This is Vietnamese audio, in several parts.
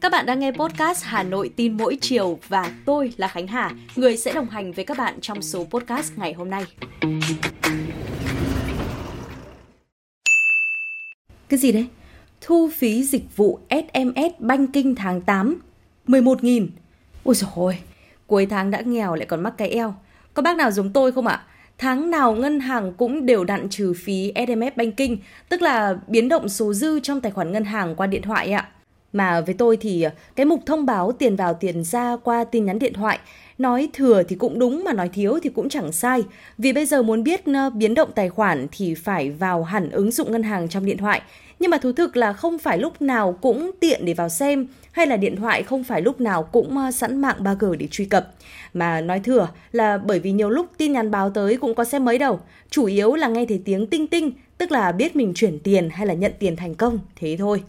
Các bạn đang nghe podcast Hà Nội tin mỗi chiều và tôi là Khánh Hà, người sẽ đồng hành với các bạn trong số podcast ngày hôm nay. Cái gì đấy? Thu phí dịch vụ SMS banking tháng 8 11.000 Ôi trời ơi, cuối tháng đã nghèo lại còn mắc cái eo. Có bác nào giống tôi không ạ? Tháng nào ngân hàng cũng đều đặn trừ phí SMS banking, tức là biến động số dư trong tài khoản ngân hàng qua điện thoại ạ. Mà với tôi thì ờ, cái mục thông báo tiền vào tiền ra qua tin nhắn điện thoại Nói thừa thì cũng đúng mà nói thiếu thì cũng chẳng sai. Vì bây giờ muốn biết ờ, biến động tài khoản thì phải vào hẳn ứng dụng ngân hàng trong điện thoại. Nhưng mà thú thực là không phải lúc nào cũng tiện để vào xem hay là điện thoại không phải lúc nào cũng ờ, sẵn mạng 3G để truy cập. Mà nói thừa là bởi vì nhiều lúc tin nhắn báo tới cũng có xem mấy đâu. Chủ yếu là nghe thấy tiếng tinh tinh, tức là biết mình chuyển tiền hay là nhận tiền thành công, thế thôi.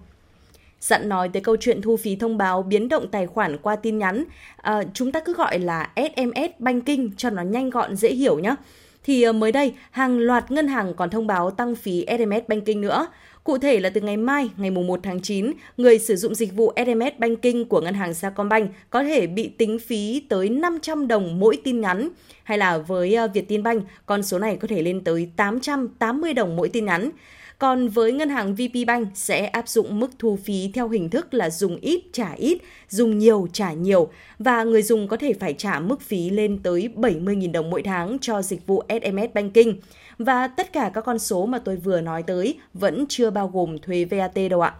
Dặn nói tới câu chuyện thu phí thông báo biến động tài khoản qua tin nhắn, à, chúng ta cứ gọi là SMS banking cho nó nhanh gọn dễ hiểu nhé. Thì à, mới đây, hàng loạt ngân hàng còn thông báo tăng phí SMS banking nữa. Cụ thể là từ ngày mai, ngày 1 tháng 9, người sử dụng dịch vụ SMS Banking của ngân hàng Sacombank có thể bị tính phí tới 500 đồng mỗi tin nhắn. Hay là với à, Vietinbank, con số này có thể lên tới 880 đồng mỗi tin nhắn. Còn với ngân hàng VPBank sẽ áp dụng mức thu phí theo hình thức là dùng ít trả ít, dùng nhiều trả nhiều và người dùng có thể phải trả mức phí lên tới 70.000 đồng mỗi tháng cho dịch vụ SMS Banking. Và tất cả các con số mà tôi vừa nói tới vẫn chưa bao gồm thuế VAT đâu ạ.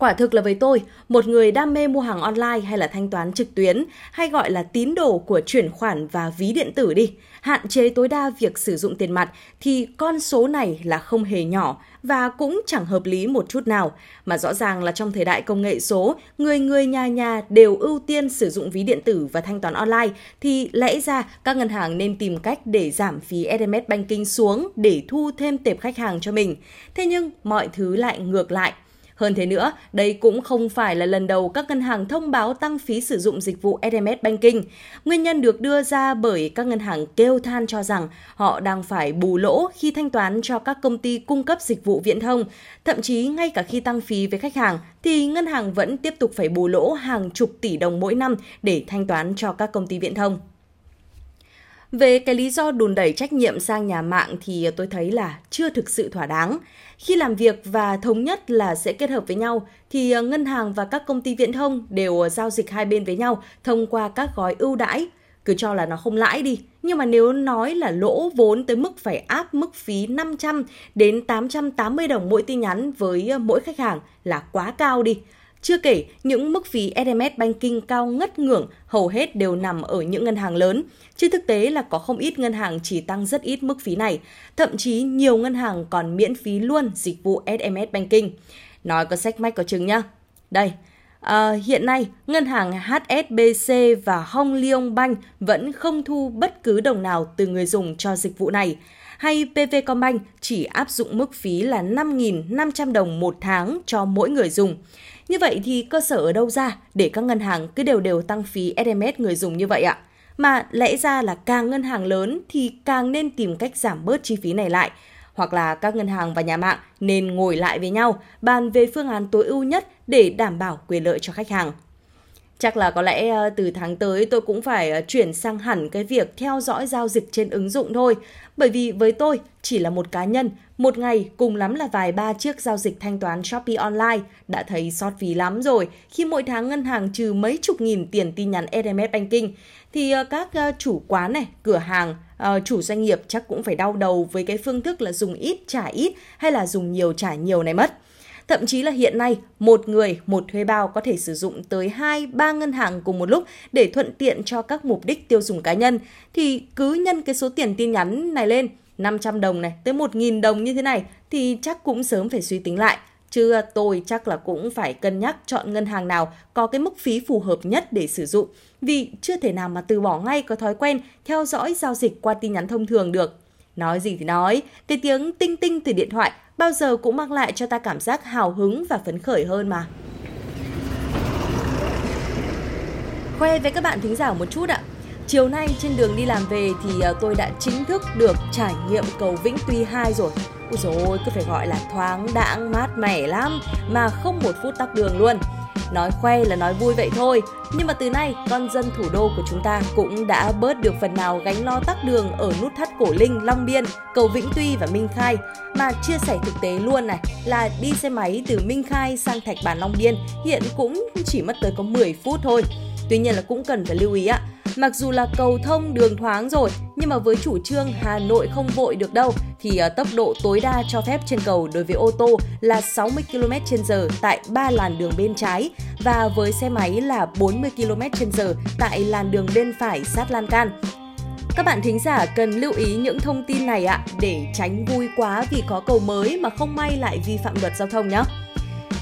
Quả thực là với tôi, một người đam mê mua hàng online hay là thanh toán trực tuyến, hay gọi là tín đồ của chuyển khoản và ví điện tử đi, hạn chế tối đa việc sử dụng tiền mặt thì con số này là không hề nhỏ và cũng chẳng hợp lý một chút nào. Mà rõ ràng là trong thời đại công nghệ số, người người nhà nhà đều ưu tiên sử dụng ví điện tử và thanh toán online thì lẽ ra các ngân hàng nên tìm cách để giảm phí SMS banking xuống để thu thêm tệp khách hàng cho mình. Thế nhưng mọi thứ lại ngược lại. Hơn thế nữa, đây cũng không phải là lần đầu các ngân hàng thông báo tăng phí sử dụng dịch vụ SMS Banking. Nguyên nhân được đưa ra bởi các ngân hàng kêu than cho rằng họ đang phải bù lỗ khi thanh toán cho các công ty cung cấp dịch vụ viễn thông. Thậm chí ngay cả khi tăng phí với khách hàng thì ngân hàng vẫn tiếp tục phải bù lỗ hàng chục tỷ đồng mỗi năm để thanh toán cho các công ty viễn thông. Về cái lý do đùn đẩy trách nhiệm sang nhà mạng thì tôi thấy là chưa thực sự thỏa đáng. Khi làm việc và thống nhất là sẽ kết hợp với nhau thì ờ, ngân hàng và các công ty viễn thông đều ờ, giao dịch hai bên với nhau thông qua các gói ưu đãi. Cứ cho là nó không lãi đi, nhưng mà nếu nói là lỗ vốn tới mức phải áp mức phí 500 đến 880 đồng mỗi tin nhắn với ờ, mỗi khách hàng là quá cao đi. Chưa kể, những mức phí SMS Banking cao ngất ngưỡng hầu hết đều nằm ở những ngân hàng lớn. Chứ thực tế là có không ít ngân hàng chỉ tăng rất ít mức phí này. Thậm chí nhiều ngân hàng còn miễn phí luôn dịch vụ SMS Banking. Nói có sách mách có chừng nhá. Đây, À, hiện nay, ngân hàng HSBC và Hong Leong Bank vẫn không thu bất cứ đồng nào từ người dùng cho dịch vụ này. Hay PVcomBank chỉ áp dụng mức phí là 5.500 đồng một tháng cho mỗi người dùng. Như vậy thì cơ sở ở đâu ra để các ngân hàng cứ đều đều tăng phí SMS người dùng như vậy ạ? Mà lẽ ra là càng ngân hàng lớn thì càng nên tìm cách giảm bớt chi phí này lại. Hoặc là các ngân hàng và nhà mạng nên ngồi lại với nhau, bàn về phương án tối ưu nhất để đảm bảo quyền lợi cho khách hàng. Chắc là có lẽ ờ, từ tháng tới tôi cũng phải ờ, chuyển sang hẳn cái việc theo dõi giao dịch trên ứng dụng thôi. Bởi vì với tôi chỉ là một cá nhân, một ngày cùng lắm là vài ba chiếc giao dịch thanh toán Shopee online đã thấy sót phí lắm rồi. Khi mỗi tháng ngân hàng trừ mấy chục nghìn tiền tin nhắn SMS banking thì ờ, các chủ quán này, cửa hàng, chủ doanh nghiệp chắc cũng phải đau đầu với cái phương thức là dùng ít trả ít hay là dùng nhiều trả nhiều này mất. Thậm chí là hiện nay, một người, một thuê bao có thể sử dụng tới 2, 3 ngân hàng cùng một lúc để thuận tiện cho các mục đích tiêu dùng cá nhân. Thì cứ nhân cái số tiền tin nhắn này lên, 500 đồng này, tới 1.000 đồng như thế này thì chắc cũng sớm phải suy tính lại. Chứ à, tôi chắc là cũng phải cân nhắc chọn ngân hàng nào có cái mức phí phù hợp nhất để sử dụng. Vì chưa thể nào mà từ bỏ ngay có thói quen theo dõi giao dịch qua tin nhắn thông thường được. Nói gì thì nói, cái tiếng tinh tinh từ điện thoại bao giờ cũng mang lại cho ta cảm giác hào hứng và phấn khởi hơn mà. Khoe với các bạn thính giả một chút ạ. Chiều nay trên đường đi làm về thì ờ, tôi đã chính thức được trải nghiệm cầu Vĩnh Tuy 2 rồi. Ôi dồi cứ phải gọi là thoáng đãng mát mẻ lắm, mà không một phút tắc đường luôn. Nói khoe là nói vui vậy thôi, nhưng mà từ nay con dân thủ đô của chúng ta cũng đã bớt được phần nào gánh lo tắc đường ở nút thắt Cổ Linh, Long Biên, cầu Vĩnh Tuy và Minh Khai. Mà chia sẻ thực tế luôn này là đi xe máy từ Minh Khai sang Thạch Bản Long Biên hiện cũng chỉ mất tới có 10 phút thôi. Tuy nhiên là cũng cần phải lưu ý ạ, Mặc dù là cầu thông đường thoáng rồi, nhưng mà với chủ trương Hà Nội không vội được đâu thì ờ, tốc độ tối đa cho phép trên cầu đối với ô tô là 60 km/h tại 3 làn đường bên trái và với xe máy là 40 km/h tại làn đường bên phải sát lan can. Các bạn thính giả cần lưu ý những thông tin này ạ để tránh vui quá vì có cầu mới mà không may lại vi phạm luật giao thông nhé.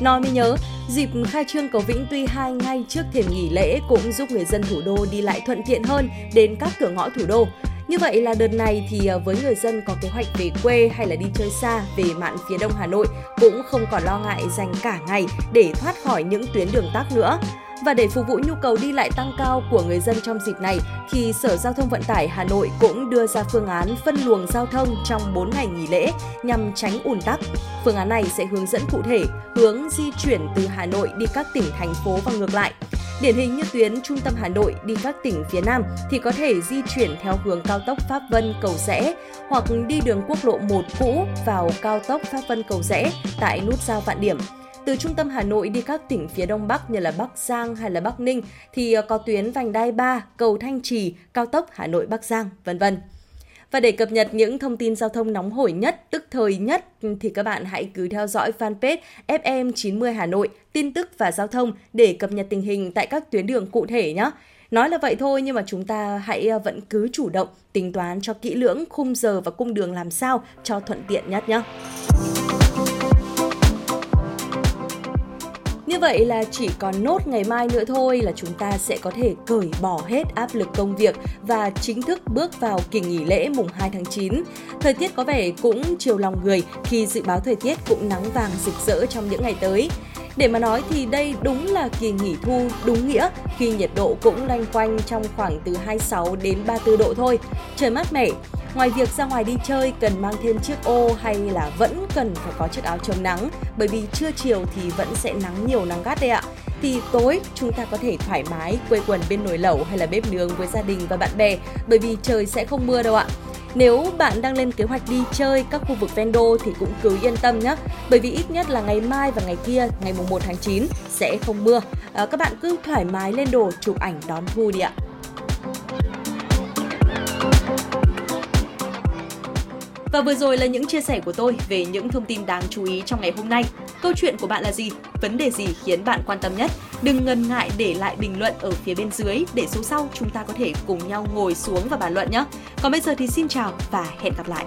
Nói mới nhớ, dịp khai trương cầu Vĩnh Tuy 2 ngay trước thềm nghỉ lễ cũng giúp người dân thủ đô đi lại thuận tiện hơn đến các cửa ngõ thủ đô. Như vậy là đợt này thì ờ, với người dân có kế hoạch về quê hay là đi chơi xa về mạn phía đông Hà Nội cũng không còn lo ngại dành cả ngày để thoát khỏi những tuyến đường tắc nữa. Và để phục vụ nhu cầu đi lại tăng cao của người dân trong dịp này, thì Sở Giao thông Vận tải Hà Nội cũng đưa ra phương án phân luồng giao thông trong 4 ngày nghỉ lễ nhằm tránh ùn tắc. Phương án này sẽ hướng dẫn cụ thể hướng di chuyển từ Hà Nội đi các tỉnh, thành phố và ngược lại. Điển hình như tuyến trung tâm Hà Nội đi các tỉnh phía Nam thì có thể di chuyển theo hướng cao tốc Pháp Vân Cầu Rẽ hoặc đi đường quốc lộ 1 cũ vào cao tốc Pháp Vân Cầu Rẽ tại nút giao Vạn Điểm từ trung tâm Hà Nội đi các tỉnh phía Đông Bắc như là Bắc Giang hay là Bắc Ninh thì ờ, có tuyến vành đai 3, cầu Thanh Trì, cao tốc Hà Nội Bắc Giang, vân vân. Và để cập nhật những thông tin giao thông nóng hổi nhất, tức thời nhất thì các bạn hãy cứ theo dõi fanpage FM90 Hà Nội, tin tức và giao thông để cập nhật tình hình tại các tuyến đường cụ thể nhé. Nói là vậy thôi nhưng mà chúng ta hãy ờ, vẫn cứ chủ động tính toán cho kỹ lưỡng khung giờ và cung đường làm sao cho thuận tiện nhất nhé. Như vậy là chỉ còn nốt ngày mai nữa thôi là chúng ta sẽ có thể cởi bỏ hết áp lực công việc và chính thức bước vào kỳ nghỉ lễ mùng 2 tháng 9. Thời tiết có vẻ cũng chiều lòng người khi dự báo thời tiết cũng nắng vàng rực rỡ trong những ngày tới. Để mà nói thì đây đúng là kỳ nghỉ thu đúng nghĩa khi nhiệt độ cũng loanh quanh trong khoảng từ 26 đến 34 độ thôi. Trời mát mẻ, Ngoài việc ra ngoài đi chơi cần mang thêm chiếc ô hay là vẫn cần phải có chiếc áo chống nắng bởi vì trưa chiều thì vẫn sẽ nắng nhiều nắng gắt đấy ạ. Thì tối chúng ta có thể thoải mái quây quần bên nồi lẩu hay là bếp nướng với gia đình và bạn bè bởi vì trời sẽ không mưa đâu ạ. Nếu bạn đang lên kế hoạch đi chơi các khu vực ven đô thì cũng cứ yên tâm nhé. Bởi vì ít nhất là ngày mai và ngày kia, ngày mùng 1 tháng 9 sẽ không mưa. À, các bạn cứ thoải mái lên đồ chụp ảnh đón thu đi ạ. Và vừa rồi là những chia sẻ của tôi về những thông tin đáng chú ý trong ngày hôm nay. Câu chuyện của bạn là gì? Vấn đề gì khiến bạn quan tâm nhất? Đừng ngần ngại để lại bình luận ở phía bên dưới để số sau chúng ta có thể cùng nhau ngồi xuống và bàn luận nhé. Còn bây giờ thì xin chào và hẹn gặp lại.